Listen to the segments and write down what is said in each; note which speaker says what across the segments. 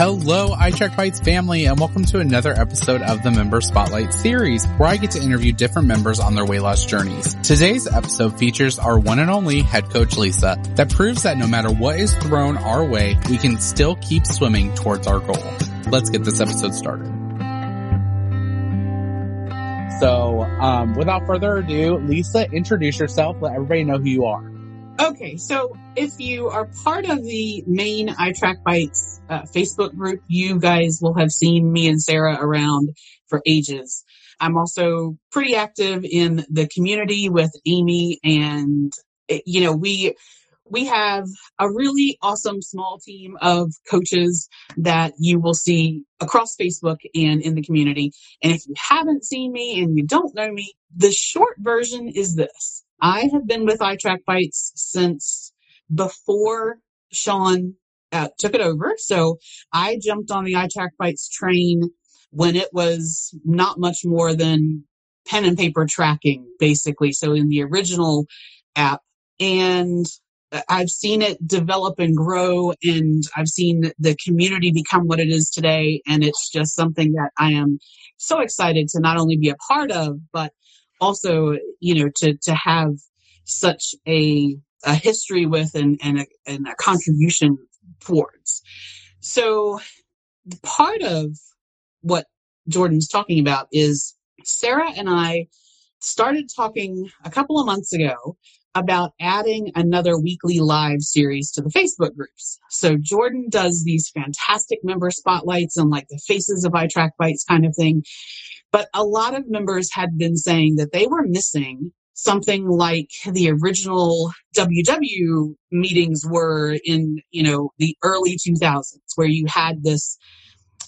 Speaker 1: Hello, iTrack Bites family, and welcome to another episode of the Member Spotlight series, where I get to interview different members on their weight loss journeys. Today's episode features our one and only head coach Lisa, that proves that no matter what is thrown our way, we can still keep swimming towards our goal. Let's get this episode started. So, um, without further ado, Lisa, introduce yourself. Let everybody know who you are.
Speaker 2: Okay, so if you are part of the main iTrack Bites uh, Facebook group, you guys will have seen me and Sarah around for ages. I'm also pretty active in the community with Amy and, eh, you know, we, we have a really awesome small team of coaches that you will see across Facebook and in the community. And if you haven't seen me and you don't know me, the short version is this. I have been with iTrack Bites since before Sean uh, took it over. So I jumped on the iTrack Bites train when it was not much more than pen and paper tracking, basically. So in the original app and I've seen it develop and grow and I've seen the community become what it is today. And it's just something that I am so excited to not only be a part of, but also, you know, to, to have such a, a history with and, and, a, and a contribution towards. So part of what Jordan's talking about is Sarah and I started talking a couple of months ago about adding another weekly live series to the Facebook groups. So Jordan does these fantastic member spotlights and like the faces of iTrack Bites kind of thing. But a lot of members had been saying that they were missing something like the original WW meetings were in, you know, the early 2000s, where you had this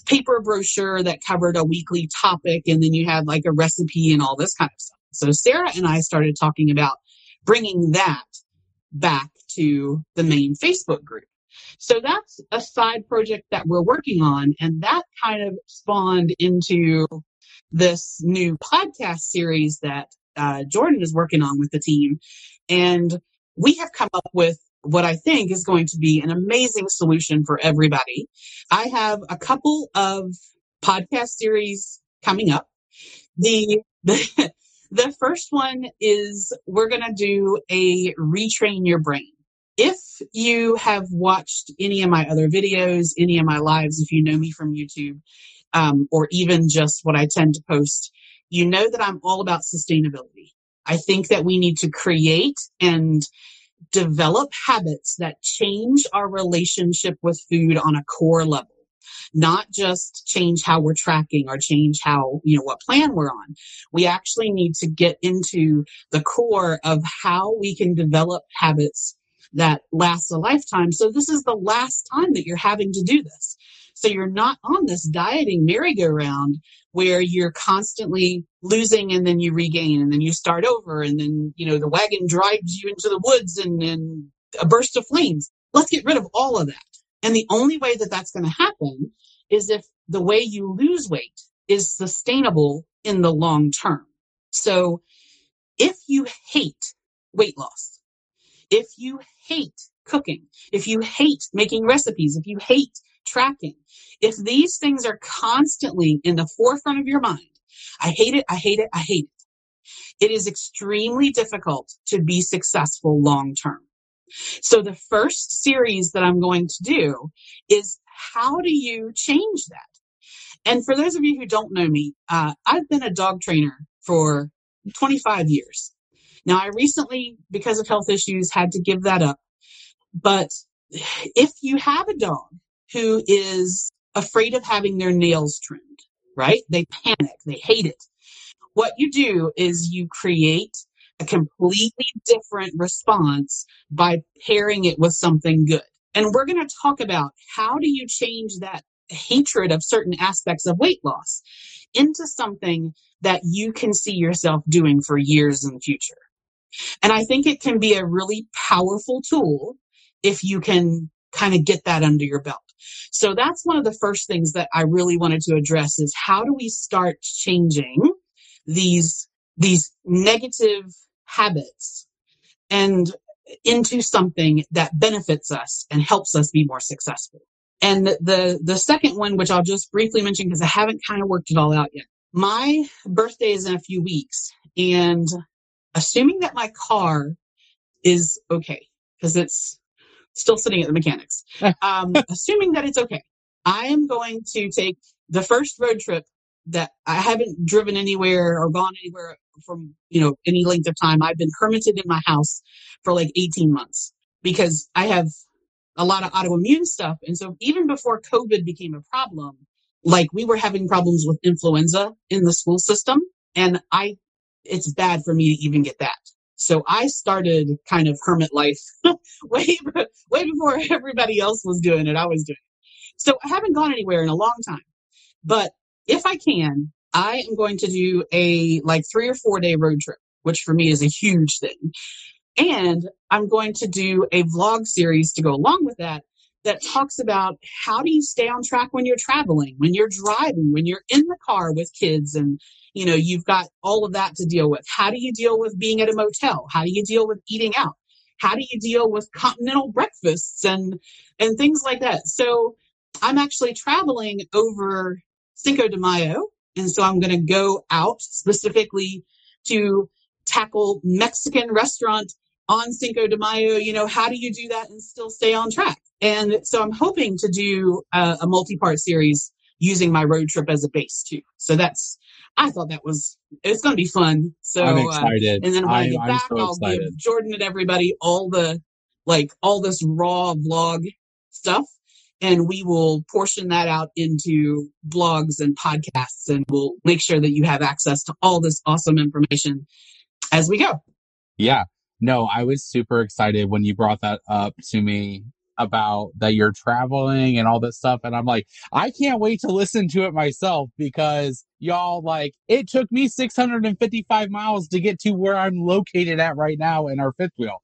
Speaker 2: paper brochure that covered a weekly topic and then you had like a recipe and all this kind of stuff. So Sarah and I started talking about bringing that back to the main Facebook group. So that's a side project that we're working on. And that kind of spawned into this new podcast series that uh, Jordan is working on with the team. And we have come up with what I think is going to be an amazing solution for everybody. I have a couple of podcast series coming up. The, the, the first one is we're going to do a retrain your brain. If you have watched any of my other videos, any of my lives, if you know me from YouTube, um, or even just what I tend to post, you know that I'm all about sustainability. I think that we need to create and develop habits that change our relationship with food on a core level. Not just change how we're tracking or change how, you know, what plan we're on. We actually need to get into the core of how we can develop habits that last a lifetime. So this is the last time that you're having to do this. So you're not on this dieting merry-go-round where you're constantly losing and then you regain and then you start over and then, you know, the wagon drives you into the woods and, and a burst of flames. Let's get rid of all of that. And the only way that that's going to happen is if the way you lose weight is sustainable in the long term. So if you hate weight loss, if you hate cooking, if you hate making recipes, if you hate tracking. If these things are constantly in the forefront of your mind, I hate it, I hate it, I hate it. It is extremely difficult to be successful long term. So the first series that I'm going to do is how do you change that? And for those of you who don't know me, uh, I've been a dog trainer for 25 years. Now I recently, because of health issues, had to give that up. But if you have a dog who is afraid of having their nails trimmed, right? They panic, they hate it. What you do is you create a completely different response by pairing it with something good. And we're going to talk about how do you change that hatred of certain aspects of weight loss into something that you can see yourself doing for years in the future. And I think it can be a really powerful tool if you can kind of get that under your belt. So that's one of the first things that I really wanted to address is how do we start changing these, these negative habits and into something that benefits us and helps us be more successful. And the, the second one, which I'll just briefly mention because I haven't kind of worked it all out yet. My birthday is in a few weeks and assuming that my car is okay because it's still sitting at the mechanics. Um, assuming that it's okay, I am going to take the first road trip that I haven't driven anywhere or gone anywhere from, you know, any length of time. I've been hermited in my house for like 18 months because I have a lot of autoimmune stuff. And so even before COVID became a problem, like we were having problems with influenza in the school system and I, it's bad for me to even get that. So I started kind of hermit life way, way before everybody else was doing it. I was doing it. So I haven't gone anywhere in a long time, but if I can, I am going to do a like three or four day road trip, which for me is a huge thing. And I'm going to do a vlog series to go along with that that talks about how do you stay on track when you're traveling, when you're driving, when you're in the car with kids and you know, you've got all of that to deal with. How do you deal with being at a motel? How do you deal with eating out? How do you deal with continental breakfasts and and things like that? So I'm actually traveling over Cinco de Mayo, and so I'm going to go out specifically to tackle Mexican restaurant on Cinco de Mayo. You know, how do you do that and still stay on track? And so I'm hoping to do a, a multi-part series using my road trip as a base too. So that's I thought that was it's going to be fun. So
Speaker 1: I'm excited.
Speaker 2: Uh, and then when I, I get back,
Speaker 1: so
Speaker 2: I'll give Jordan and everybody all the like all this raw vlog stuff, and we will portion that out into blogs and podcasts, and we'll make sure that you have access to all this awesome information as we go.
Speaker 1: Yeah. No, I was super excited when you brought that up to me about that you're traveling and all this stuff. And I'm like, I can't wait to listen to it myself because y'all like, it took me 655 miles to get to where I'm located at right now in our fifth wheel.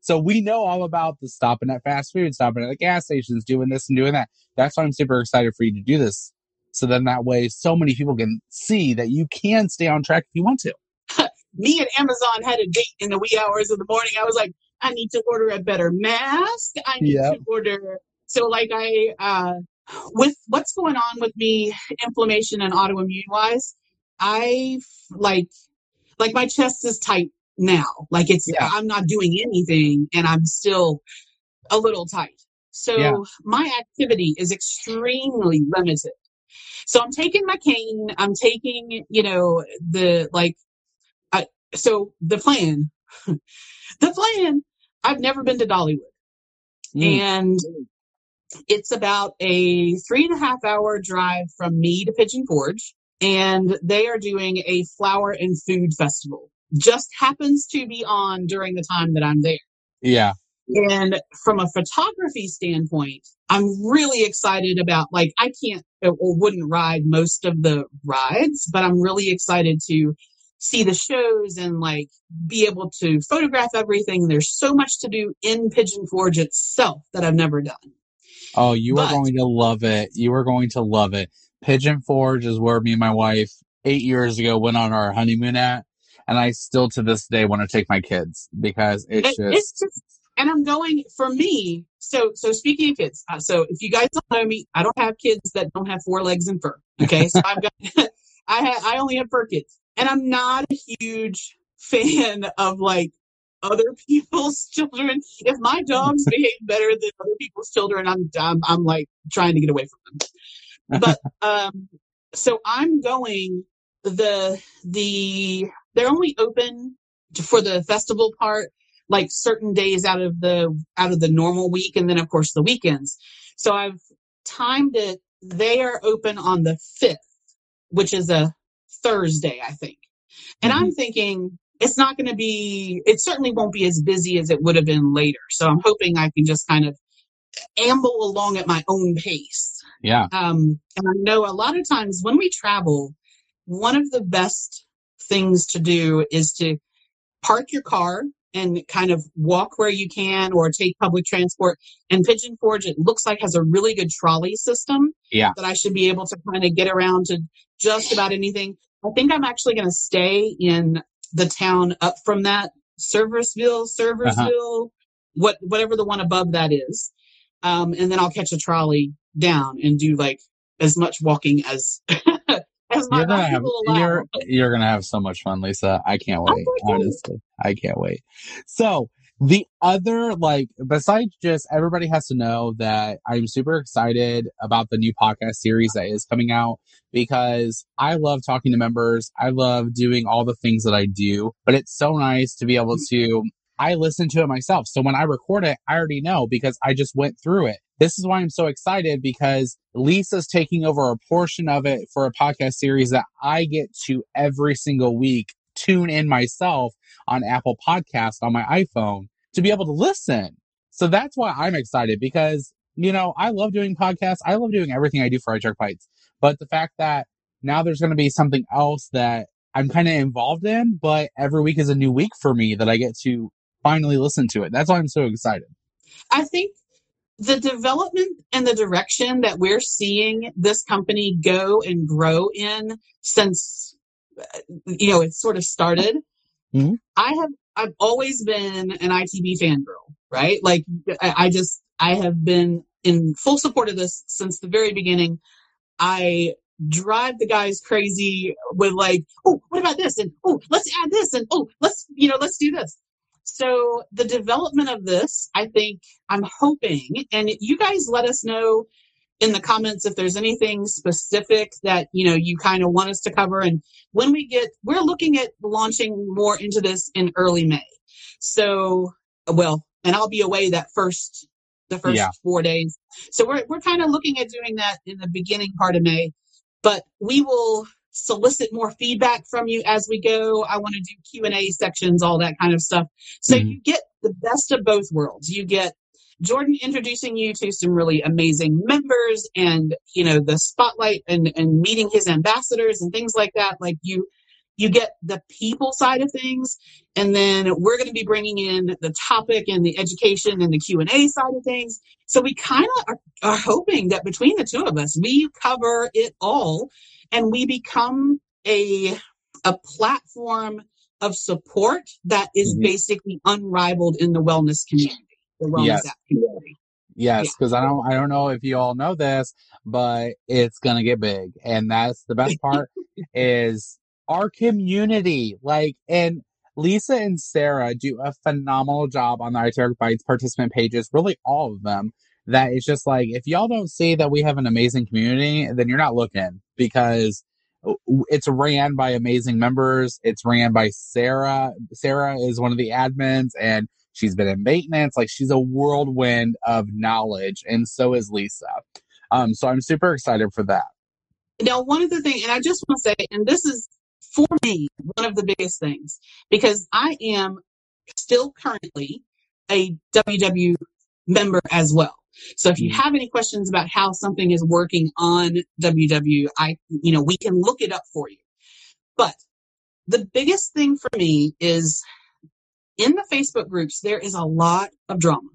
Speaker 1: So we know all about the stopping at fast food, stopping at the gas stations, doing this and doing that. That's why I'm super excited for you to do this. So then that way so many people can see that you can stay on track if you want to.
Speaker 2: Me and Amazon had a date in the wee hours of the morning. I was like, I need to order a better mask. I need
Speaker 1: Yep.
Speaker 2: to order. So like I, uh, with what's going on with me, inflammation and autoimmune wise, I like, like my chest is tight now. Like it's,
Speaker 1: Yeah.
Speaker 2: I'm not doing anything and I'm still a little tight. So
Speaker 1: Yeah.
Speaker 2: my activity is extremely limited. So I'm taking my cane. I'm taking, you know, the like, I, so the plan, the plan, I've never been to Dollywood
Speaker 1: Mm.
Speaker 2: and it's about a three and a half hour drive from me to Pigeon Forge. And they are doing a flower and food festival. Just happens to be on during the time that I'm there.
Speaker 1: Yeah.
Speaker 2: And from a photography standpoint, I'm really excited about, like, I can't or wouldn't ride most of the rides, but I'm really excited to see the shows and like be able to photograph everything. There's so much to do in Pigeon Forge itself that I've never done.
Speaker 1: Oh, you are going to love it. You are going to love it. Pigeon Forge is where me and my wife eight years ago went on our honeymoon at. And I still to this day want to take my kids because it's
Speaker 2: It-
Speaker 1: just,
Speaker 2: it's just, and I'm going for me. So, so speaking of kids, uh, so if you guys don't know me, I don't have kids that don't have four legs and fur. Okay, so I've got, I ha I only have fur kids, and I'm not a huge fan of like other people's children. If my dogs behave better than other people's children, I'm, I'm, I'm like trying to get away from them. But, um, so I'm going the, the, they're only open for the festival part like certain days out of the out of the normal week and then of course the weekends so i've timed it they are open on the 5th which is a thursday i think and i'm thinking it's not going to be it certainly won't be as busy as it would have been later so i'm hoping i can just kind of amble along at my own pace
Speaker 1: yeah.
Speaker 2: um, and I know a lot of times when we travel, one of the best things to do is to park your car and kind of walk where you can or take public transport. And Pigeon Forge, it looks like has a really good trolley system
Speaker 1: Yeah.
Speaker 2: that I should be able to kind of get around to just about anything. I think I'm actually going to stay in the town up from that, Serviceville, Serversville, what, whatever the one above that is. Um, and then I'll catch a trolley down and do like as much walking as as my
Speaker 1: You're gonna have
Speaker 2: will allow.
Speaker 1: you're you're gonna have so much fun, Lisa. I can't wait. Honestly, I can't wait. So the other like besides just everybody has to know that I'm super excited about the new podcast series that is coming out because I love talking to members. I love doing all the things that I do, but it's so nice to be able mm-hmm. to I listen to it myself. So when I record it, I already know because I just went through it. This is why I'm so excited because Lisa's taking over a portion of it for a podcast series that I get to every single week tune in myself on Apple Podcast on my iPhone to be able to listen. So that's why I'm excited because, you know, I love doing podcasts. I love doing everything I do for iTrack Bites. But the fact that now there's going to be something else that I'm kind of involved in, but every week is a new week for me that I get to finally listen to it. That's why I'm so excited.
Speaker 2: I think the development and the direction that we're seeing this company go and grow in since you know it sort of started.
Speaker 1: Mhm.
Speaker 2: i have i've always been an itb fangirl right? Like I, I just i have been in full support of this since the very beginning. I drive the guys crazy with like oh what about this? and oh let's add this and oh let's you know let's do this. So the development of this i think i'm hoping and you guys let us know in the comments if there's anything specific that you know you kind of want us to cover. And when we get we're looking at launching more into this in early may. So well and i'll be away that first the first
Speaker 1: Yeah.
Speaker 2: four days. So we're, we're kind of looking at doing that in the beginning part of may. But we will solicit more feedback from you as we go. I want to do q&a sections all that kind of stuff. So
Speaker 1: Mhm.
Speaker 2: you get the best of both worlds. You get jordan introducing you to some really amazing members and you know the spotlight and and meeting his ambassadors and things like that. Like you you get the people side of things. And then we're going to be bringing in the topic and the education and the q&a side of things. So we kind of are, are hoping that between the two of us we cover it all and we become a a platform of support that is
Speaker 1: Mhm.
Speaker 2: basically unrivaled in the wellness community the wellness
Speaker 1: Yes.
Speaker 2: app community
Speaker 1: Yes,
Speaker 2: Yeah.
Speaker 1: because I don't I don't know if you all know this, but it's gonna get big. And that's the best part is our community. Like and Lisa and Sarah do a phenomenal job on the iTrack Bites participant pages, really all of them. That it's just like if y'all don't see that we have an amazing community, then you're not looking because it's ran by amazing members. It's ran by Sarah. Sarah is one of the admins and she's been in maintenance. Like she's a whirlwind of knowledge and so is Lisa. Um, so I'm super excited for that.
Speaker 2: Now, one of the things, and I just want to say, and this is for me one of the biggest things, because I am still currently a WW member as well. So if you
Speaker 1: Mhm.
Speaker 2: have any questions about how something is working on WW, I, you know, we can look it up for you. But the biggest thing for me is in the Facebook groups, there is a lot of drama.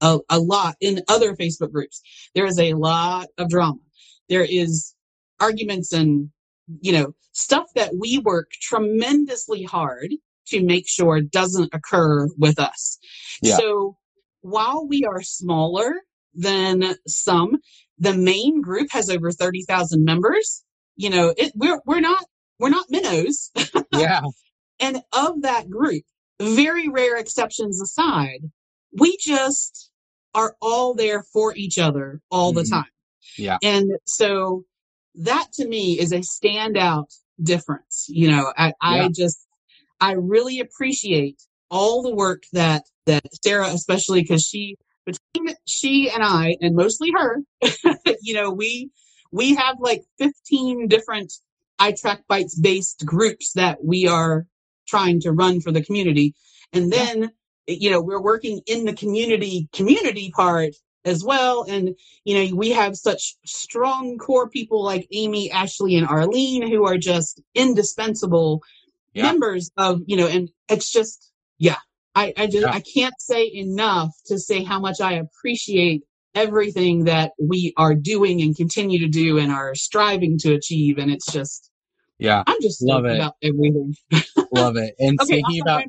Speaker 2: A, a lot in other Facebook groups. There is a lot of drama. There is arguments and, you know, stuff that we work tremendously hard to make sure doesn't occur with us.
Speaker 1: Yeah.
Speaker 2: So while we are smaller than some, the main group has over 30,000 members. You know, it, we're, we're not, we're not minnows.
Speaker 1: Yeah.
Speaker 2: And of that group, very rare exceptions aside, we just are all there for each other all the
Speaker 1: Mhm.
Speaker 2: time.
Speaker 1: Yeah.
Speaker 2: And so that to me is a standout difference. You know, I, I just, I really appreciate all the work that, that Sarah, especially because she, between she and I, and mostly her, you know, we, we have like 15 different iTrack Bites based groups that we are trying to run for the community. And then, you know, we're working in the community, community part as well. And, you know, we have such strong core people like Amy, Ashley, and Arlene who are just indispensable
Speaker 1: Yeah.
Speaker 2: members of, you know, and it's just, yeah, I, I just,
Speaker 1: Yeah.
Speaker 2: I can't say enough to say how much I appreciate everything that we are doing and continue to do and are striving to achieve. And it's just,
Speaker 1: Yeah.
Speaker 2: I'm just
Speaker 1: Love it.
Speaker 2: about everything.
Speaker 1: Love it. And
Speaker 2: Okay,
Speaker 1: speaking about.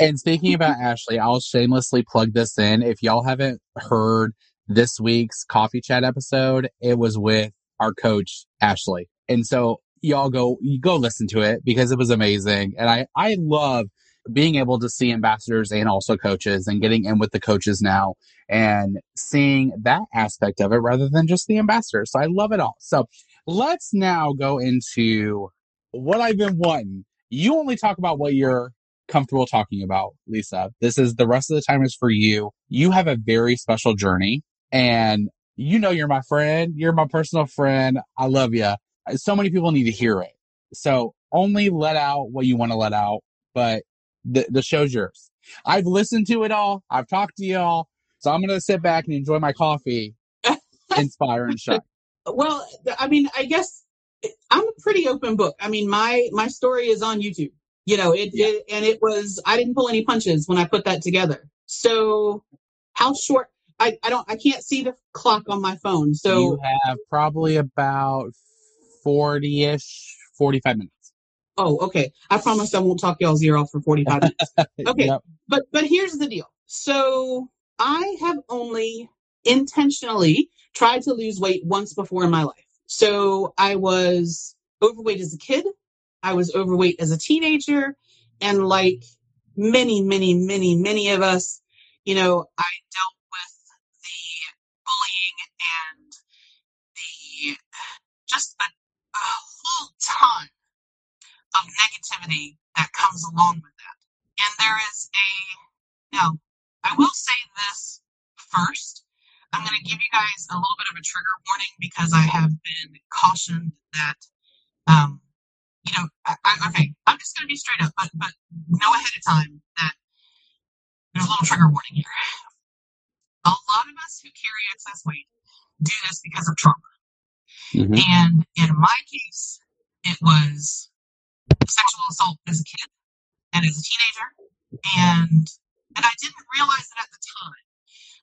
Speaker 1: And speaking about Ashley, I'll shamelessly plug this in. If y'all haven't heard this week's coffee chat episode, it was with our coach, Ashley. And so y'all go, you go listen to it because it was amazing. And I, I love being able to see ambassadors and also coaches and getting in with the coaches now and seeing that aspect of it rather than just the ambassadors. So I love it all. So let's now go into what I've been wanting. You only talk about what you're comfortable talking about, Lisa. This is the rest of the time is for you. You have a very special journey and you know, you're my friend. You're my personal friend. I love you. So many people need to hear it. So only let out what you want to let out, but the, the show's yours. I've listened to it all. I've talked to y'all. So I'm going to sit back and enjoy my coffee, inspire and shine.
Speaker 2: Well, I mean, I guess I'm a pretty open book. I mean, my, my story is on YouTube, you know, it, yeah. it, and it was, I didn't pull any punches when I put that together. So how short, I, I don't, I can't see the clock on my phone. So
Speaker 1: you have probably about 40 ish, 45 minutes.
Speaker 2: Oh, okay. I promise I won't talk y'all's ear off for 45 minutes. Okay. Yep. But, but here's the deal. So I have only intentionally tried to lose weight once before in my life. So I was overweight as a kid. I was overweight as a teenager. And like many, many, many, many of us, you know, I dealt with the bullying and the just a, a whole ton of negativity that comes along with that. And there is a, now, I will say this first. I'm going to give you guys a little bit of a trigger warning because I have been cautioned that, um, you know, I, I, okay, I'm just going to be straight up, but, but know ahead of time that there's a little trigger warning here. A lot of us who carry excess weight do this because of trauma. Mm-hmm. And in my case, it was sexual assault as a kid and as a teenager, and and I didn't realize it at the time,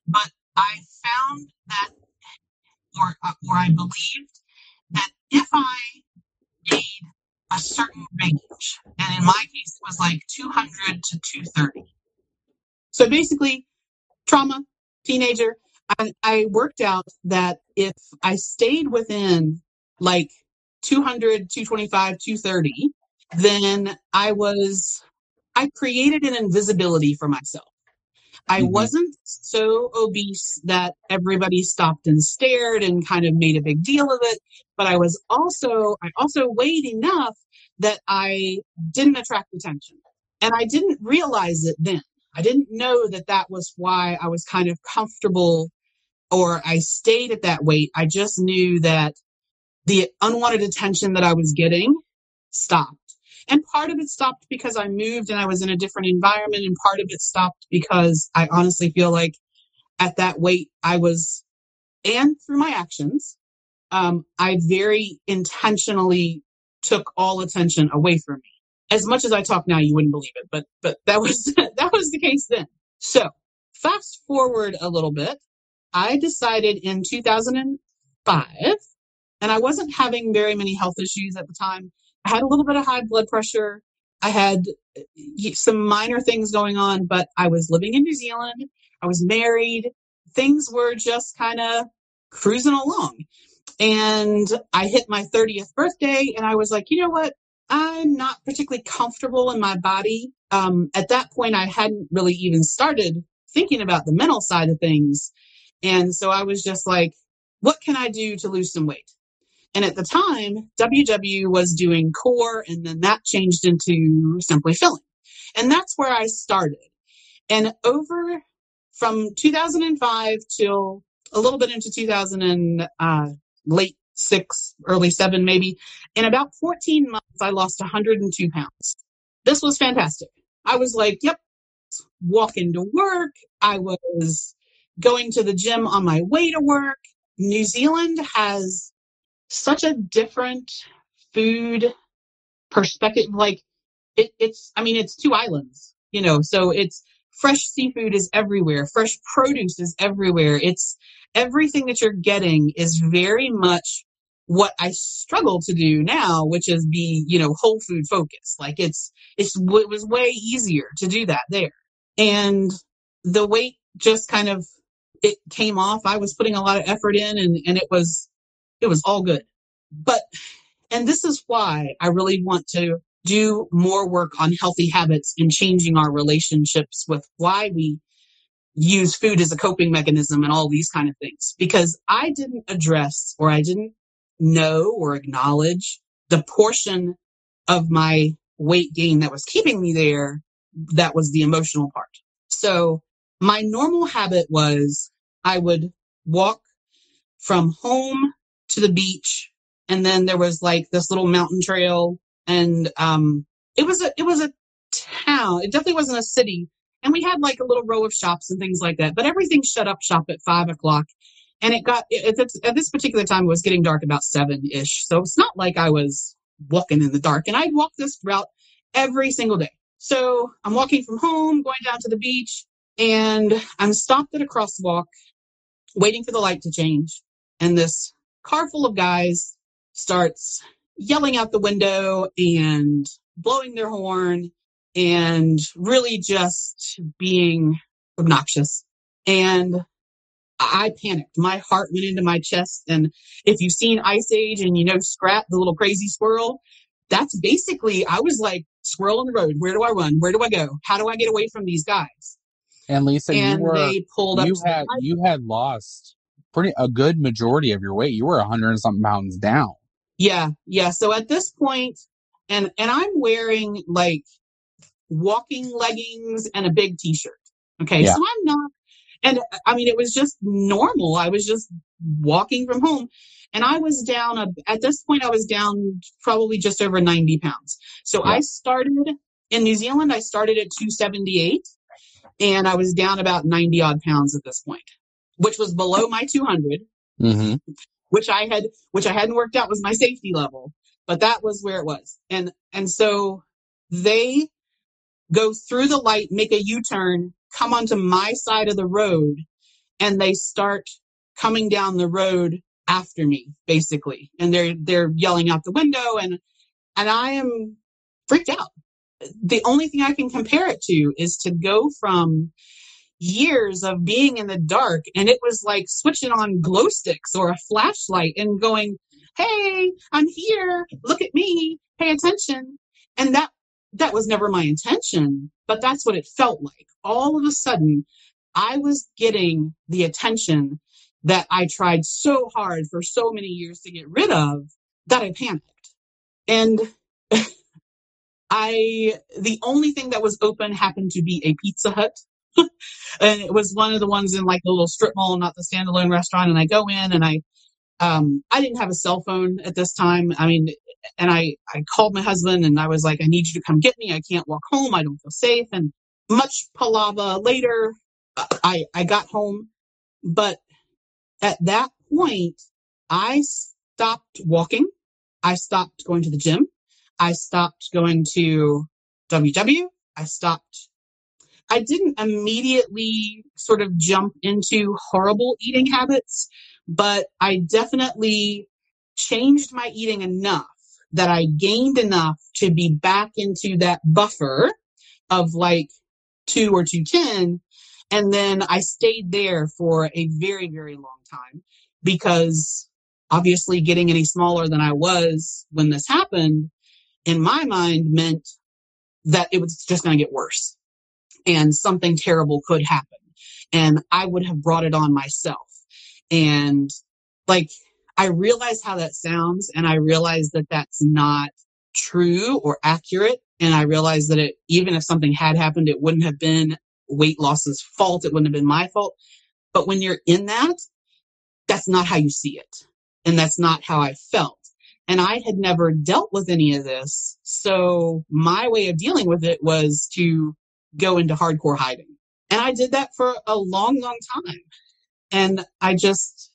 Speaker 2: but I found that, or uh, or I believed that if I made a certain range, and in my case it was like 200 to 230. So basically, trauma, teenager. I, I worked out that if I stayed within like 200, 225, 230, then I was, I created an invisibility for myself. I mm-hmm. wasn't so obese that everybody stopped and stared and kind of made a big deal of it, but I was also, I also weighed enough that I didn't attract attention. And I didn't realize it then. I didn't know that that was why I was kind of comfortable or I stayed at that weight. I just knew that the unwanted attention that I was getting stopped. And part of it stopped because I moved and I was in a different environment. And part of it stopped because I honestly feel like at that weight I was, and through my actions, um, I very intentionally took all attention away from me. As much as I talk now, you wouldn't believe it, but, but that was, that was the case then. So fast forward a little bit. I decided in 2005, and I wasn't having very many health issues at the time. I had a little bit of high blood pressure. I had some minor things going on, but I was living in New Zealand. I was married. Things were just kind of cruising along. And I hit my 30th birthday and I was like, you know what? I'm not particularly comfortable in my body. Um, at that point, I hadn't really even started thinking about the mental side of things. And so I was just like, what can I do to lose some weight? And at the time, WW was doing core and then that changed into simply filling. And that's where I started. And over from 2005 till a little bit into 2000 and uh, late six, early seven, maybe. In about 14 months, I lost 102 pounds. This was fantastic. I was like, yep, walking to work. I was going to the gym on my way to work. New Zealand has such a different food perspective. Like it, it's, I mean, it's two islands, you know, so it's fresh seafood is everywhere. Fresh produce is everywhere. It's everything that you're getting is very much what I struggle to do now, which is be, you know, whole food focused. Like it's, it's, it was way easier to do that there. And the weight just kind of it came off. I was putting a lot of effort in and, and it was, it was all good. But, and this is why I really want to do more work on healthy habits and changing our relationships with why we use food as a coping mechanism and all these kind of things because I didn't address or I didn't know or acknowledge the portion of my weight gain that was keeping me there. That was the emotional part. So my normal habit was I would walk from home to the beach and then there was like this little mountain trail and um it was a it was a town. It definitely wasn't a city. And we had like a little row of shops and things like that. But everything shut up shop at five o'clock. And it got at this, at this particular time it was getting dark about seven ish. So it's not like I was walking in the dark. And I'd walk this route every single day. So I'm walking from home, going down to the beach, and I'm stopped at a crosswalk, waiting for the light to change. And this car full of guys starts yelling out the window and blowing their horn and really just being obnoxious. And I panicked. My heart went into my chest. And if you've seen Ice Age and you know Scrat, the little crazy squirrel, that's basically, I was like, squirrel on the road. Where do I run? Where do I go? How do I get away from these guys?
Speaker 1: And Lisa,
Speaker 2: and
Speaker 1: you were,
Speaker 2: they pulled up.
Speaker 1: you had, you had lost pretty, a good majority of your weight. You were a hundred and something pounds down.
Speaker 2: Yeah, yeah. So at this point, and and I'm wearing like walking leggings and a big t-shirt. Okay,
Speaker 1: Yeah.
Speaker 2: so I'm not, and I mean it was just normal. I was just walking from home, and I was down. A, at this point, I was down probably just over 90 pounds. So
Speaker 1: Yeah.
Speaker 2: I started in New Zealand. I started at 278, and I was down about 90 odd pounds at this point, which was below my 200
Speaker 1: Mm-hmm.
Speaker 2: which I had, which I hadn't worked out was my safety level, but that was where it was. And, and so they go through the light, make a U-turn, come onto my side of the road, and they start coming down the road after me, basically. And they're, they're yelling out the window and, and I am freaked out. The only thing I can compare it to is to go from years of being in the dark and it was like switching on glow sticks or a flashlight and going, Hey, I'm here. Look at me. Pay attention. And that, that was never my intention, but that's what it felt like. All of a sudden, I was getting the attention that I tried so hard for so many years to get rid of that I panicked. And I, the only thing that was open happened to be a Pizza Hut. and it was one of the ones in like the little strip mall, not the standalone restaurant. And I go in and I, um, I didn't have a cell phone at this time. I mean, and I, I called my husband and I was like, I need you to come get me. I can't walk home. I don't feel safe. And much palava later, I, I got home, but at that point, I stopped walking. I stopped going to the gym. I stopped going to WW. I stopped. I didn't immediately sort of jump into horrible eating habits, but I definitely changed my eating enough that I gained enough to be back into that buffer of like two or 210. And then I stayed there for a very, very long time because obviously getting any smaller than I was when this happened in my mind meant that it was just going to get worse and something terrible could happen. And I would have brought it on myself. And like, I realize how that sounds and I realize that that's not true or accurate. And I realize that it, even if something had happened, it wouldn't have been weight loss's fault. It wouldn't have been my fault. But when you're in that, that's not how you see it. And that's not how I felt. And I had never dealt with any of this. So my way of dealing with it was to go into hardcore hiding. And I did that for a long, long time. And I just,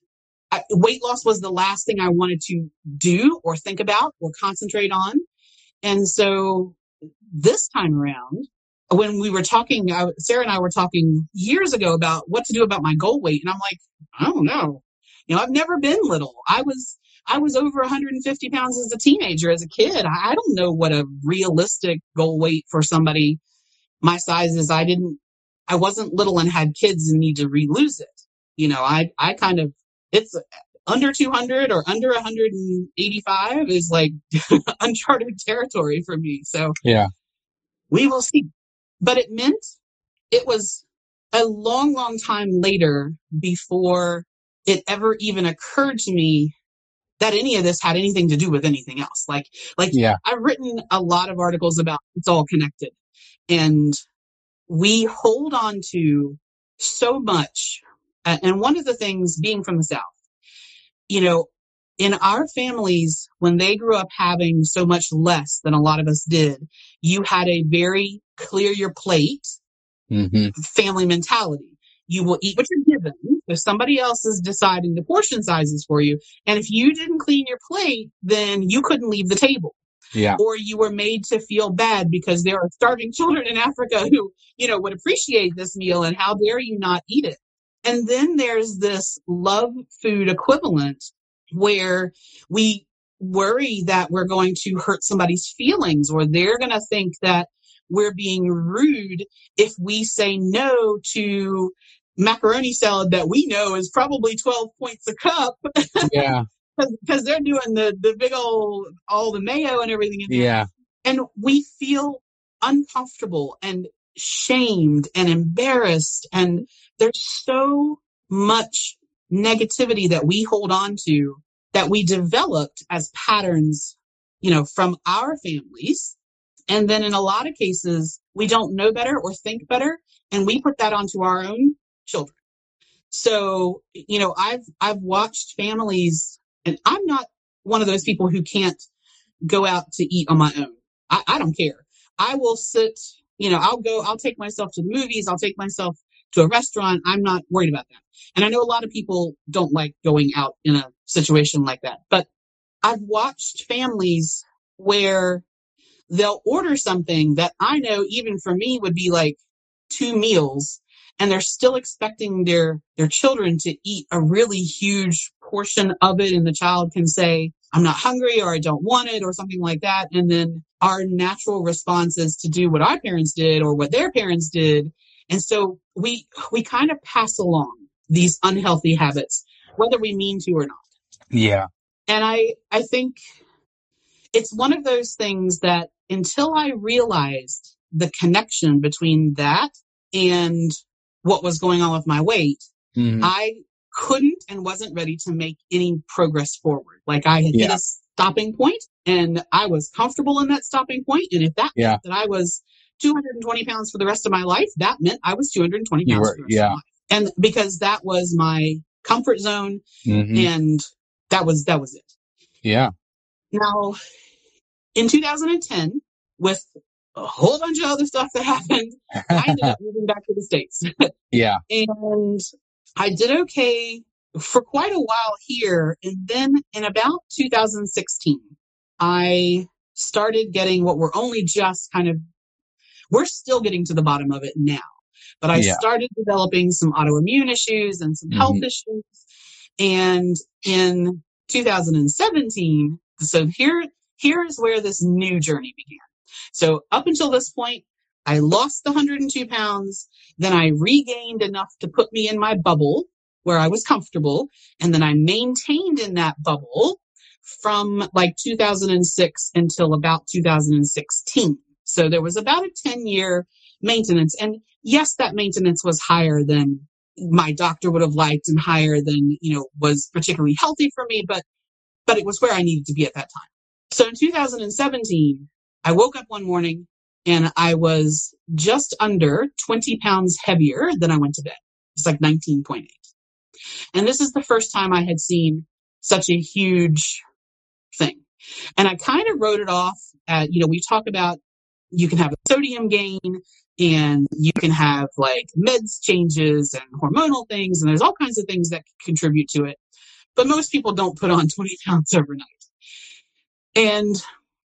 Speaker 2: I, weight loss was the last thing I wanted to do or think about or concentrate on. And so this time around, when we were talking, I, Sarah and I were talking years ago about what to do about my goal weight. And I'm like, I don't know. You know, I've never been little. I was, I was over 150 pounds as a teenager, as a kid. I, I don't know what a realistic goal weight for somebody my size is. I didn't, I wasn't little and had kids and need to re-lose it. You know, I, I kind of, it's under 200 or under 185 is like uncharted territory for me. So
Speaker 1: Yeah.
Speaker 2: we will see. But it meant it was a long, long time later before it ever even occurred to me that any of this had anything to do with anything else. Like, like
Speaker 1: Yeah.
Speaker 2: I've written a lot of articles about it's all connected and we hold on to so much. And one of the things being from the South, you know, in our families, when they grew up having so much less than a lot of us did, you had a very clear your plate
Speaker 1: hmm
Speaker 2: family mentality. You will eat what you're given if somebody else is deciding the portion sizes for you. And if you didn't clean your plate, then you couldn't leave the table
Speaker 1: Yeah.
Speaker 2: or you were made to feel bad because there are starving children in Africa who, you know, would appreciate this meal and how dare you not eat it. And then there's this love food equivalent where we worry that we're going to hurt somebody's feelings or they're going to think that we're being rude if we say no to macaroni salad that we know is probably 12 points a cup
Speaker 1: Yeah.
Speaker 2: Because they're doing the, the big old, all the mayo and everything in there.
Speaker 1: Yeah.
Speaker 2: and we feel uncomfortable and shamed and embarrassed and there's so much negativity that we hold on to that we developed as patterns you know from our families. And then in a lot of cases we don't know better or think better and we put that onto our own children. So you know i've i've watched families and i'm not one of those people who can't go out to eat on my own. I, I don't care. I will sit, you know, I'll go, I'll take myself to the movies, I'll take myself to a restaurant. I'm not worried about that. And I know a lot of people don't like going out in a situation like that, but I've watched families where they'll order something that I know even for me would be like two meals and they're still expecting their their children to eat a really huge portion of it and the child can say i'm not hungry or i don't want it or something like that. And then our natural response is to do what our parents did or what their parents did. And so we we kind of pass along these unhealthy habits whether we mean to or not.
Speaker 1: Yeah.
Speaker 2: and i i think it's one of those things that until i realized the connection between that and what was going on with my weight
Speaker 1: Mhm.
Speaker 2: I couldn't and wasn't ready to make any progress forward. Like I had hit a stopping point and I was comfortable in that stopping point. And if that
Speaker 1: Yeah.
Speaker 2: meant that I was 220 pounds for the rest of my life, that meant I was 220 pounds
Speaker 1: were-
Speaker 2: for the rest
Speaker 1: yeah.
Speaker 2: of my life. And because that was my comfort zone
Speaker 1: Mhm.
Speaker 2: and that was, that was it.
Speaker 1: Yeah.
Speaker 2: Now, in 2010, with a whole bunch of other stuff that happened, I ended up moving back to the States.
Speaker 1: yeah.
Speaker 2: and I did okay for quite a while here. And then in about 2016, I started getting what we're only just kind of, we're still getting to the bottom of it now. But I
Speaker 1: Yeah.
Speaker 2: started developing some autoimmune issues and some health
Speaker 1: Mhm.
Speaker 2: issues. And in 2017, so here, here's where this new journey began. So up until this point, I lost the 102 pounds. Then I regained enough to put me in my bubble where I was comfortable. And then I maintained in that bubble from like 2006 until about 2016. So there was about a 10 year maintenance. And yes, that maintenance was higher than my doctor would have liked and higher than, you know, was particularly healthy for me, but, but it was where I needed to be at that time. So in 2017, I woke up one morning and I was just under 20 pounds heavier than I went to bed. It's like 19.8. And this is the first time I had seen such a huge thing. And I kind of wrote it off at, you know, we talk about you can have a sodium gain and you can have like meds changes and hormonal things. And there's all kinds of things that contribute to it. But most people don't put on 20 pounds overnight. And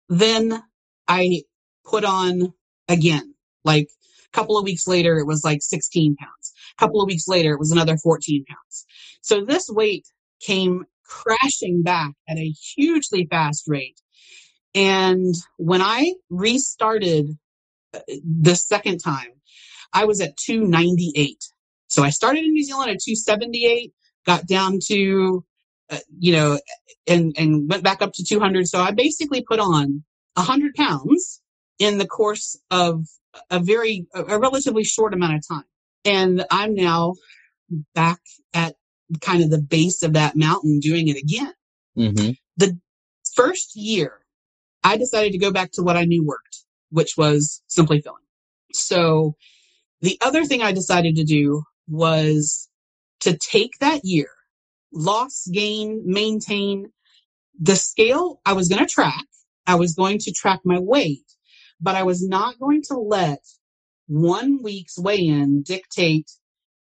Speaker 2: then I put on again, like a couple of weeks later, it was like 16 pounds. A couple of weeks later, it was another 14 pounds. So this weight came crashing back at a hugely fast rate. And when I restarted uh, the second time, I was at 298. So I started in New Zealand at 278, got down to, uh, you know, and, and went back up to 200. So I basically put on 100 pounds in the course of a very, a relatively short amount of time. And I'm now back at kind of the base of that mountain doing it again.
Speaker 1: Mm-hmm.
Speaker 2: The first year, I decided to go back to what I knew worked, which was simply filling. So the other thing I decided to do was to take that year, loss, gain, maintain the scale I was going to track. I was going to track my weight, but I was not going to let one week's weigh in dictate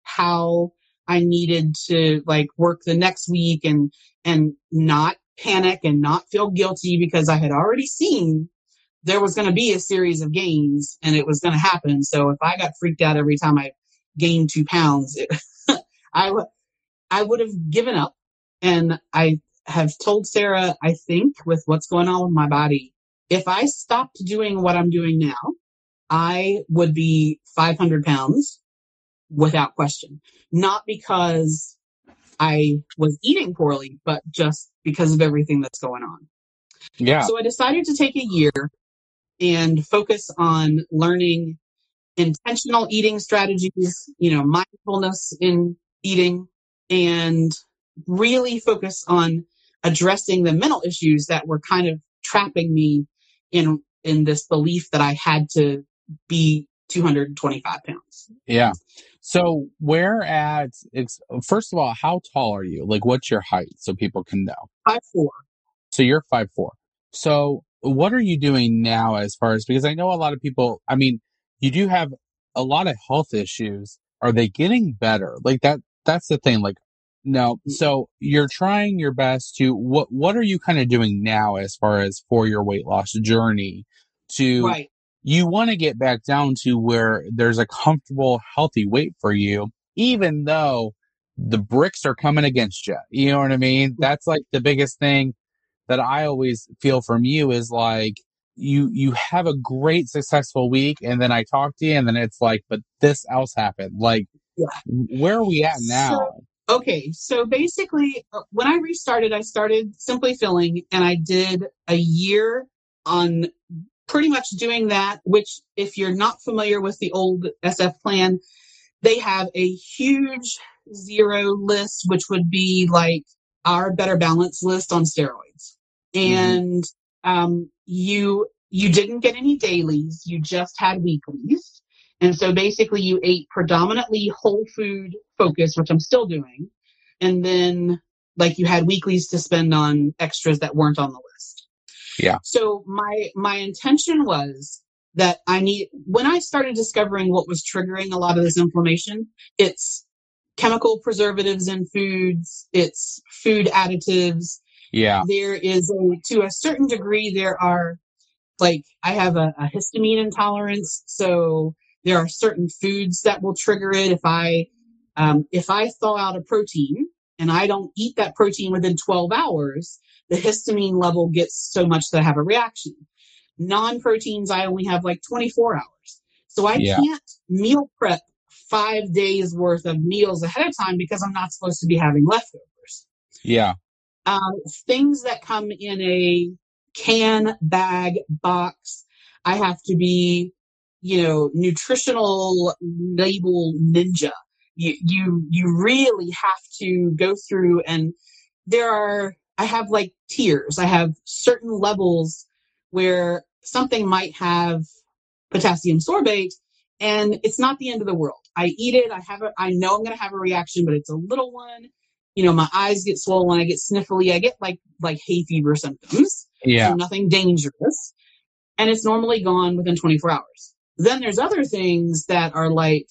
Speaker 2: how I needed to like work the next week and, and not panic and not feel guilty because I had already seen there was going to be a series of gains and it was going to happen. So if I got freaked out every time I gained two pounds, it, I would, I would have given up. And I have told Sarah, I think with what's going on with my body, if I stopped doing what I'm doing now, I would be 500 pounds without question. Not because I was eating poorly, but just because of everything that's going on.
Speaker 1: Yeah.
Speaker 2: So I decided to take a year and focus on learning intentional eating strategies, you know, mindfulness in eating and really focus on addressing the mental issues that were kind of trapping me in in this belief that I had to be 225 pounds.
Speaker 1: Yeah. So where at, It's first of all, how tall are you? Like what's your height so people can know?
Speaker 2: Five four.
Speaker 1: So you're five four. So what are you doing now as far as, because I know a lot of people, I mean, you do have a lot of health issues. Are they getting better? Like that, that's the thing. Like, no. Mm. So you're trying your best to, what, what are you kind of doing now as far as for your weight loss journey to
Speaker 2: right
Speaker 1: you want to get back down to where there's a comfortable, healthy weight for you, even though the bricks are coming against you. You know what I mean? That's like the biggest thing that I always feel from you is like, you, you have a great successful week and then I talk to you and then it's like, but this else happened. Like, yeah. where are we at now?
Speaker 2: So, okay. So basically, uh, when I restarted, I started simply filling and I did a year on pretty much doing that, which if you're not familiar with the old SF plan, they have a huge zero list, which would be like our better balance list on steroids. Mm-hmm. And, um, you, you didn't get any dailies. You just had weeklies. And so basically you ate predominantly whole food focus, which I'm still doing. And then like you had weeklies to spend on extras that weren't on the list.
Speaker 1: Yeah.
Speaker 2: So my, my intention was that I need, when I started discovering what was triggering a lot of this inflammation, it's chemical preservatives in foods, it's food additives.
Speaker 1: Yeah.
Speaker 2: There is a, to a certain degree, there are like, I have a, a histamine intolerance. So there are certain foods that will trigger it. If I, um, if I thaw out a protein and I don't eat that protein within 12 hours, the histamine level gets so much that I have a reaction. Non-proteins, I only have like 24 hours. So I yeah. can't meal prep five days worth of meals ahead of time because I'm not supposed to be having leftovers.
Speaker 1: Yeah.
Speaker 2: Um, things that come in a can, bag, box, I have to be, you know, nutritional label ninja. You, you, you really have to go through and there are I have like tiers. I have certain levels where something might have potassium sorbate and it's not the end of the world. I eat it. I have it. I know I'm going to have a reaction, but it's a little one. You know, my eyes get swollen. I get sniffly. I get like, like hay fever symptoms.
Speaker 1: Yeah.
Speaker 2: So nothing dangerous. And it's normally gone within 24 hours. Then there's other things that are like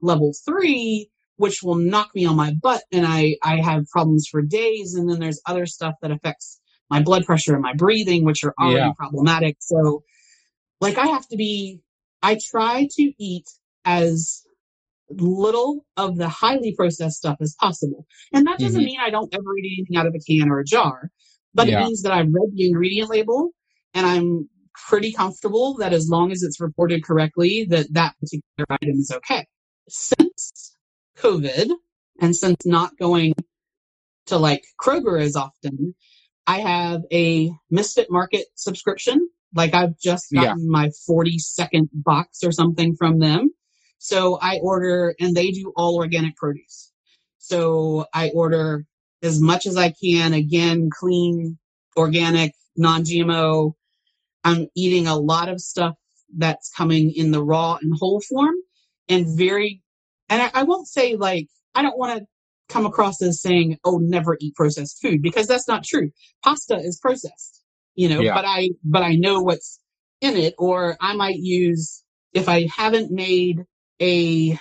Speaker 2: level three which will knock me on my butt and I, I have problems for days. And then there's other stuff that affects my blood pressure and my breathing, which are already yeah. problematic. So like I have to be, I try to eat as little of the highly processed stuff as possible. And that doesn't mm-hmm. mean I don't ever eat anything out of a can or a jar, but yeah. it means that I've read the ingredient label and I'm pretty comfortable that as long as it's reported correctly, that that particular item is okay. Since COVID and since not going to like Kroger as often, I have a Misfit Market subscription. Like I've just gotten yeah. my 42nd box or something from them. So I order and they do all organic produce. So I order as much as I can. Again, clean, organic, non-GMO. I'm eating a lot of stuff that's coming in the raw and whole form and very, and I, I won't say like, I don't want to come across as saying, oh, never eat processed food because that's not true. Pasta is processed, you know, yeah. but I, but I know what's in it or I might use, if I haven't made a,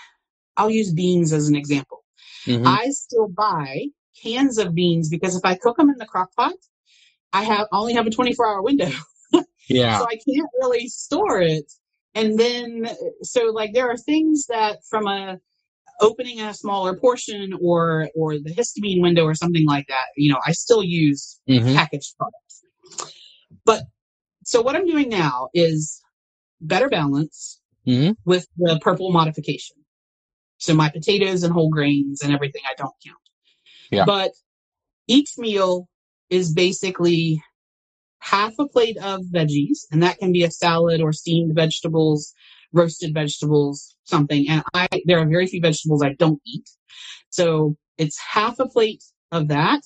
Speaker 2: I'll use beans as an example. Mm-hmm. I still buy cans of beans because if I cook them in the crock pot, I have only have a 24 hour window.
Speaker 1: yeah.
Speaker 2: So I can't really store it. And then, so like there are things that from a, opening a smaller portion or or the histamine window or something like that you know i still use mm-hmm. packaged products but so what i'm doing now is better balance mm-hmm. with the purple modification so my potatoes and whole grains and everything i don't count yeah. but each meal is basically half a plate of veggies and that can be a salad or steamed vegetables roasted vegetables, something. And I, there are very few vegetables I don't eat. So it's half a plate of that,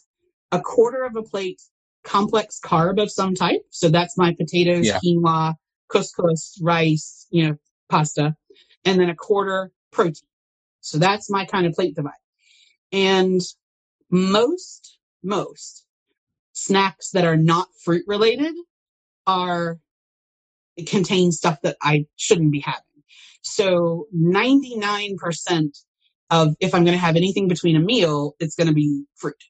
Speaker 2: a quarter of a plate complex carb of some type. So that's my potatoes, yeah. quinoa, couscous, rice, you know, pasta, and then a quarter protein. So that's my kind of plate divide. And most, most snacks that are not fruit related are contain stuff that I shouldn't be having. So 99% of if I'm going to have anything between a meal, it's going to be fruit.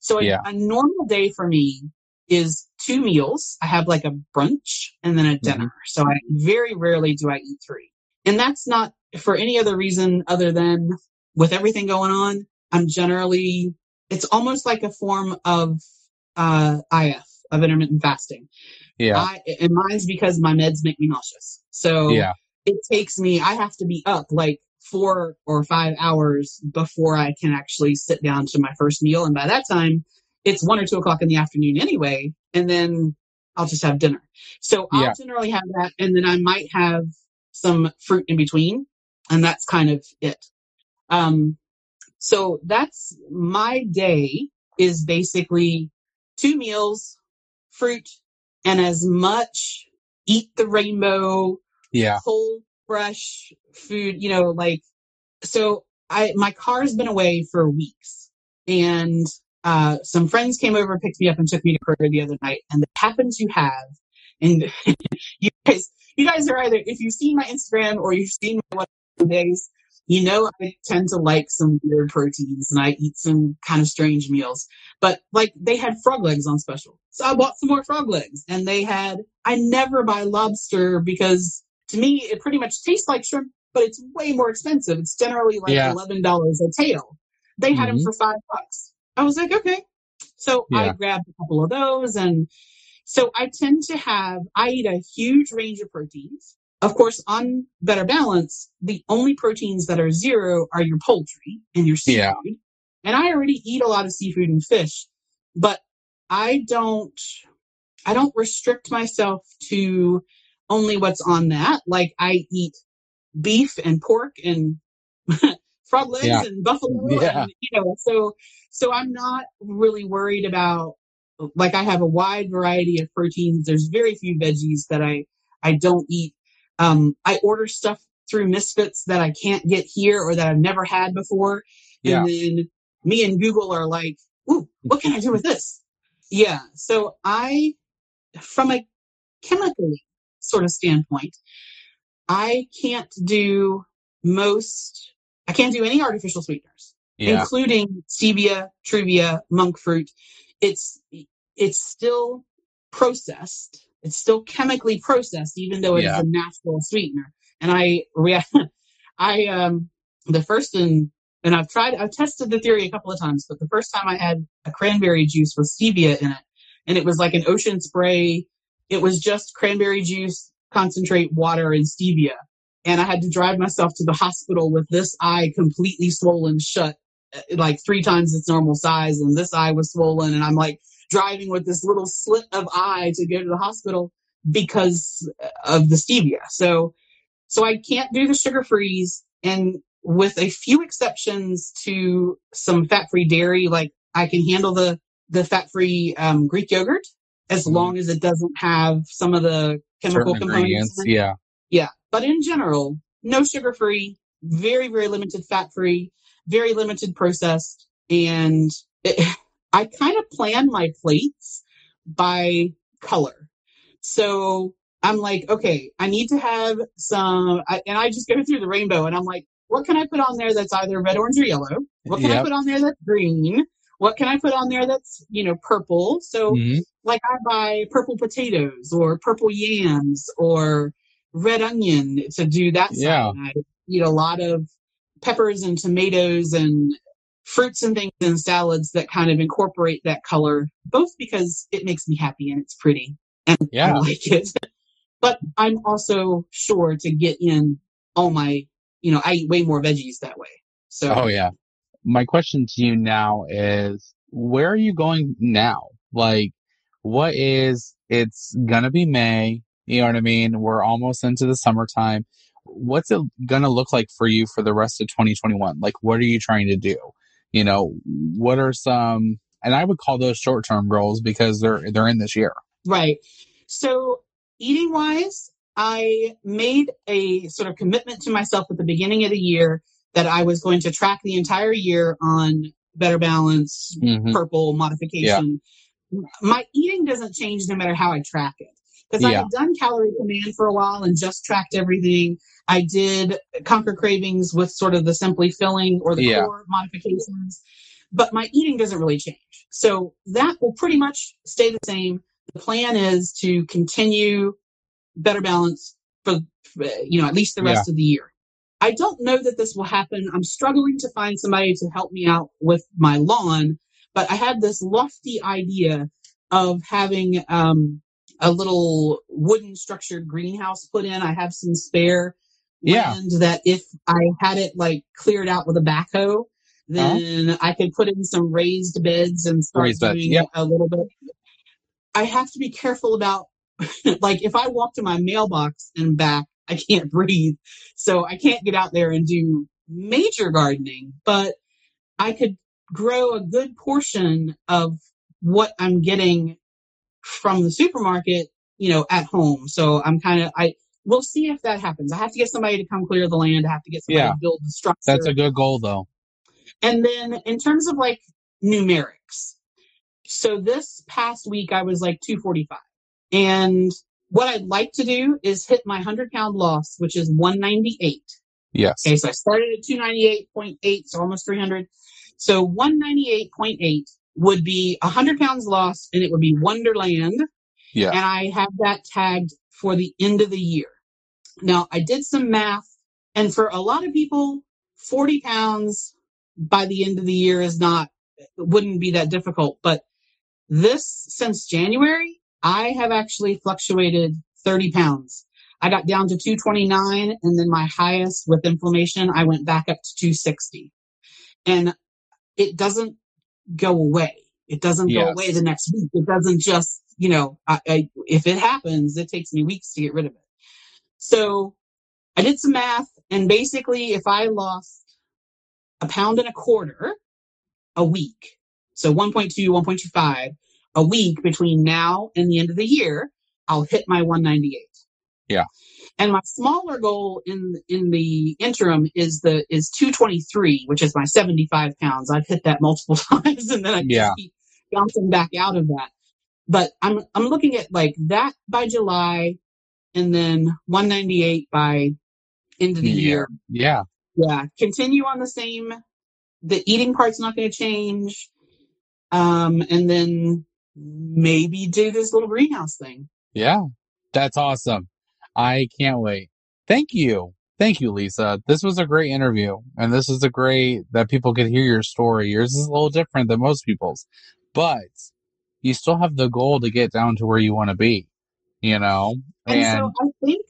Speaker 2: So yeah. a, a, normal day for me is two meals. I have like a brunch and then a dinner. Mm-hmm. So I very rarely do I eat three. And that's not for any other reason other than with everything going on, I'm generally, it's almost like a form of, uh, IF, of intermittent fasting.
Speaker 1: Yeah.
Speaker 2: I, and mine's because my meds make me nauseous. So yeah. it takes me, I have to be up like four or five hours before I can actually sit down to my first meal. And by that time, it's one or two o'clock in the afternoon anyway. And then I'll just have dinner. So I'll yeah. generally have that. And then I might have some fruit in between. And that's kind of it. Um, so that's my day is basically two meals, fruit, and as much eat the rainbow,
Speaker 1: yeah,
Speaker 2: whole fresh food, you know, like, so I, my car's been away for weeks. And, uh, some friends came over and picked me up and took me to Kroger the other night. And they happen to have, and you guys, you guys are either, if you've seen my Instagram or you've seen my one days, you know, I tend to like some weird proteins and I eat some kind of strange meals, but like they had frog legs on special. So I bought some more frog legs and they had, I never buy lobster because to me, it pretty much tastes like shrimp, but it's way more expensive. It's generally like yeah. $11 a tail. They had mm-hmm. them for five bucks. I was like, okay. So yeah. I grabbed a couple of those and so I tend to have, I eat a huge range of proteins. Of course, on Better Balance, the only proteins that are zero are your poultry and your seafood. Yeah. And I already eat a lot of seafood and fish, but I don't, I don't restrict myself to only what's on that. Like I eat beef and pork and frog legs yeah. and buffalo yeah. and, you know, so, so I'm not really worried about, like I have a wide variety of proteins. There's very few veggies that I, I don't eat. Um, I order stuff through Misfits that I can't get here or that I've never had before. Yeah. And then me and Google are like, ooh, what can I do with this? Yeah. So I, from a chemically sort of standpoint, I can't do most, I can't do any artificial sweeteners, yeah. including stevia, truvia, monk fruit. It's, it's still processed it's still chemically processed, even though it's yeah. a natural sweetener. And I react, I, um, the first and, and I've tried, I've tested the theory a couple of times, but the first time I had a cranberry juice with stevia in it, and it was like an ocean spray. It was just cranberry juice, concentrate, water, and stevia. and I had to drive myself to the hospital with this eye completely swollen shut, uh, like three times its normal size. And this eye was swollen. And I'm like driving with this little slit of eye to go to the hospital because of the stevia. So, so I can't do the sugar freeze. And with a few exceptions to some fat free dairy, like I can handle the, the fat free um, Greek yogurt as mm. long as it doesn't have some of the chemical Certain components.
Speaker 1: Yeah.
Speaker 2: Yeah. But in general, no sugar free, very, very limited fat free, very limited processed. And it, I kind of plan my plates by color. So I'm like, okay, I need to have some, I, and I just go through the rainbow and I'm like, what can I put on there that's either red, orange, or yellow? What can yep. I put on there that's green? What can I put on there that's, you know, purple? So mm-hmm. like I buy purple potatoes or purple yams or red onion to do that
Speaker 1: yeah.
Speaker 2: I eat a lot of peppers and tomatoes and fruits and things and salads that kind of incorporate that color, both because it makes me happy and it's pretty and yeah. I like it. but I'm also sure to get in all my, you know, I eat way more veggies that way. So.
Speaker 1: Oh yeah. My question to you now is, where are you going now? Like, what is, it's gonna be May. You know what I mean? We're almost into the summertime. What's it to look like for you for the rest of 2021? Like, what are you trying to do? You know, what are some, and I would call those short term goals because they're, they're in this year.
Speaker 2: Right. So eating wise, I made a sort of commitment to myself at the beginning of the year that I was going to track the entire year on better balance, mm-hmm. purple modification. Yeah. My eating doesn't change no matter how I track it because yeah. I had done calorie command for a while and just tracked everything. I did conquer cravings with sort of the simply filling or the yeah. core modifications, but my eating doesn't really change. So that will pretty much stay the same. The plan is to continue better balance for, you know, at least the rest yeah. of the year. I don't know that this will happen. I'm struggling to find somebody to help me out with my lawn, but I had this lofty idea of having um, a little wooden structured greenhouse put in. I have some spare
Speaker 1: yeah.
Speaker 2: land that if I had it like cleared out with a backhoe, then uh-huh. I could put in some raised beds and start raised doing yep. a little bit. I have to be careful about like if I walk to my mailbox and back, I can't breathe. So I can't get out there and do major gardening, but I could grow a good portion of what I'm getting from the supermarket, you know, at home. So I'm kind of, I, we'll see if that happens. I have to get somebody to come clear the land. I have to get somebody yeah. to build the structure.
Speaker 1: That's a good goal though.
Speaker 2: And then in terms of like numerics, so this past week I was like 245 and what I'd like to do is hit my 100 pound loss, which is 198.
Speaker 1: Yes.
Speaker 2: Okay. So I started at 298.8, so almost 300. So 198.8 would be 100 pounds lost and it would be Wonderland.
Speaker 1: Yeah.
Speaker 2: And I have that tagged for the end of the year. Now, I did some math, and for a lot of people, 40 pounds by the end of the year is not, wouldn't be that difficult. But this, since January, I have actually fluctuated 30 pounds. I got down to 229, and then my highest with inflammation, I went back up to 260. And it doesn't go away. It doesn't yes. go away the next week. It doesn't just, you know, I, I, if it happens, it takes me weeks to get rid of it. So I did some math and basically if I lost a pound and a quarter a week, so 1.2, 1.25 a week between now and the end of the year, I'll hit my 198.
Speaker 1: Yeah.
Speaker 2: And my smaller goal in in the interim is the is 223, which is my 75 pounds. I've hit that multiple times, and then I yeah. keep bouncing back out of that. But I'm I'm looking at like that by July, and then 198 by end of the yeah. year.
Speaker 1: Yeah.
Speaker 2: Yeah. Continue on the same. The eating part's not going to change. Um, and then maybe do this little greenhouse thing.
Speaker 1: Yeah. That's awesome. I can't wait. Thank you. Thank you, Lisa. This was a great interview and this is a great that people could hear your story. Yours is a little different than most people's, but you still have the goal to get down to where you want to be, you know?
Speaker 2: And, and so I think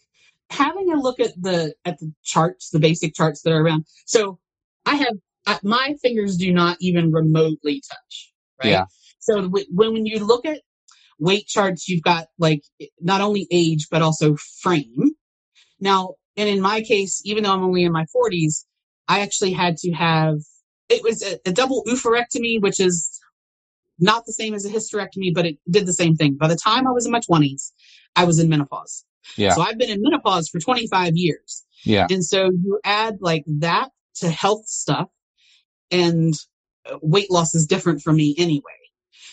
Speaker 2: having a look at the at the charts, the basic charts that are around. So I have I, my fingers do not even remotely touch. Right.
Speaker 1: Yeah.
Speaker 2: So w- when when you look at weight charts, you've got like not only age but also frame. Now, and in my case, even though I'm only in my 40s, I actually had to have it was a, a double oophorectomy, which is not the same as a hysterectomy, but it did the same thing. By the time I was in my 20s, I was in menopause.
Speaker 1: Yeah.
Speaker 2: So I've been in menopause for 25 years.
Speaker 1: Yeah.
Speaker 2: And so you add like that to health stuff and uh, weight loss is different for me anyway.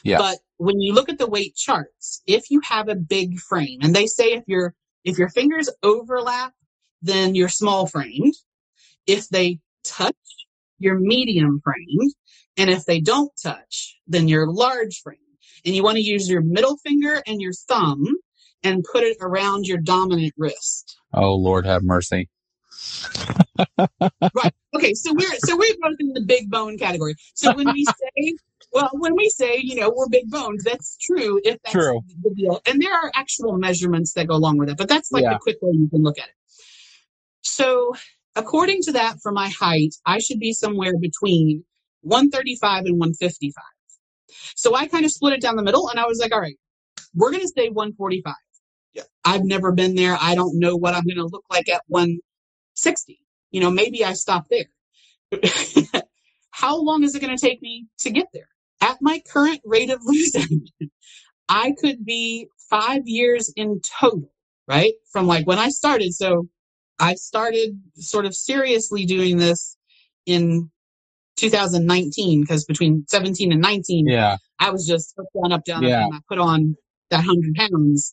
Speaker 1: Yeah.
Speaker 2: But when you look at the weight charts, if you have a big frame and they say if your, if your fingers overlap, then you're small framed. If they touch, you're medium framed. And if they don't touch, then you're large framed. And you want to use your middle finger and your thumb and put it around your dominant wrist.
Speaker 1: Oh Lord have mercy.
Speaker 2: right. Okay. So we're so we're both in the big bone category. So when we say, well, when we say, you know, we're big bones, that's true. If that's
Speaker 1: True.
Speaker 2: the deal, and there are actual measurements that go along with it, but that's like
Speaker 1: Yeah.
Speaker 2: the quick way you can look at it. So according to that, for my height, I should be somewhere between 135 and 155. So I kind of split it down the middle, and I was like, all right, we're going to say 145.
Speaker 3: Yeah.
Speaker 2: I've never been there. I don't know what I'm going to look like at 160. You know, maybe I stop there. How long is it going to take me to get there? At my current rate of losing, I could be five years in total, right? From like when I started. So I started sort of seriously doing this in 2019 because between 17 and 19,
Speaker 1: Yeah.
Speaker 2: I was just up, down, up, down, up,
Speaker 1: Yeah.
Speaker 2: and I put on that hundred pounds.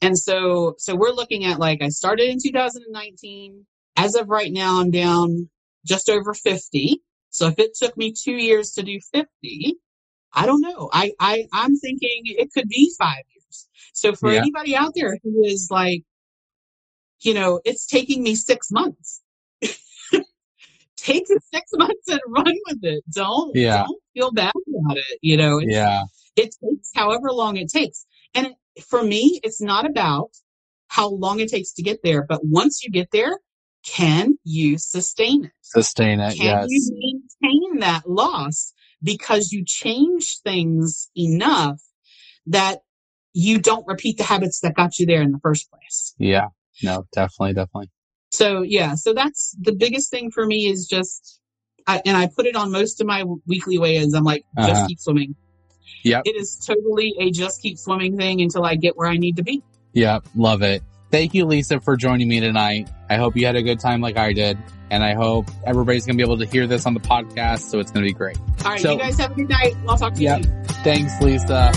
Speaker 2: And so, so we're looking at like, I started in 2019. As of right now, I'm down just over 50. So if it took me two years to do 50, I don't know. I, I, I'm thinking it could be five years. So for
Speaker 1: Yeah.
Speaker 2: anybody out there who is like, you know, it's taking me six months. Take the six months and run with it. Don't,
Speaker 1: Yeah.
Speaker 2: don't feel bad about it. You know, it's,
Speaker 1: Yeah.
Speaker 2: it takes however long it takes. And it, for me, it's not about how long it takes to get there, but once you get there, can you sustain it?
Speaker 1: Sustain it.
Speaker 2: Can
Speaker 1: yes.
Speaker 2: you maintain that loss because you change things enough that you don't repeat the habits that got you there in the first place?
Speaker 1: Yeah. No, definitely, definitely.
Speaker 2: So yeah, so that's the biggest thing for me is just, I, and I put it on most of my weekly weigh-ins. I'm like, just
Speaker 1: Uh-huh.
Speaker 2: keep swimming.
Speaker 1: Yeah.
Speaker 2: It is totally a just keep swimming thing until I get where I need to be.
Speaker 1: Yep. Love it. Thank you, Lisa, for joining me tonight. I hope you had a good time like I did. And I hope everybody's going to be able to hear this on the podcast. So it's going to be great.
Speaker 2: All right,
Speaker 1: So-
Speaker 2: you guys have a good night. I'll talk to you
Speaker 1: Yep.
Speaker 2: soon.
Speaker 1: Thanks, Lisa.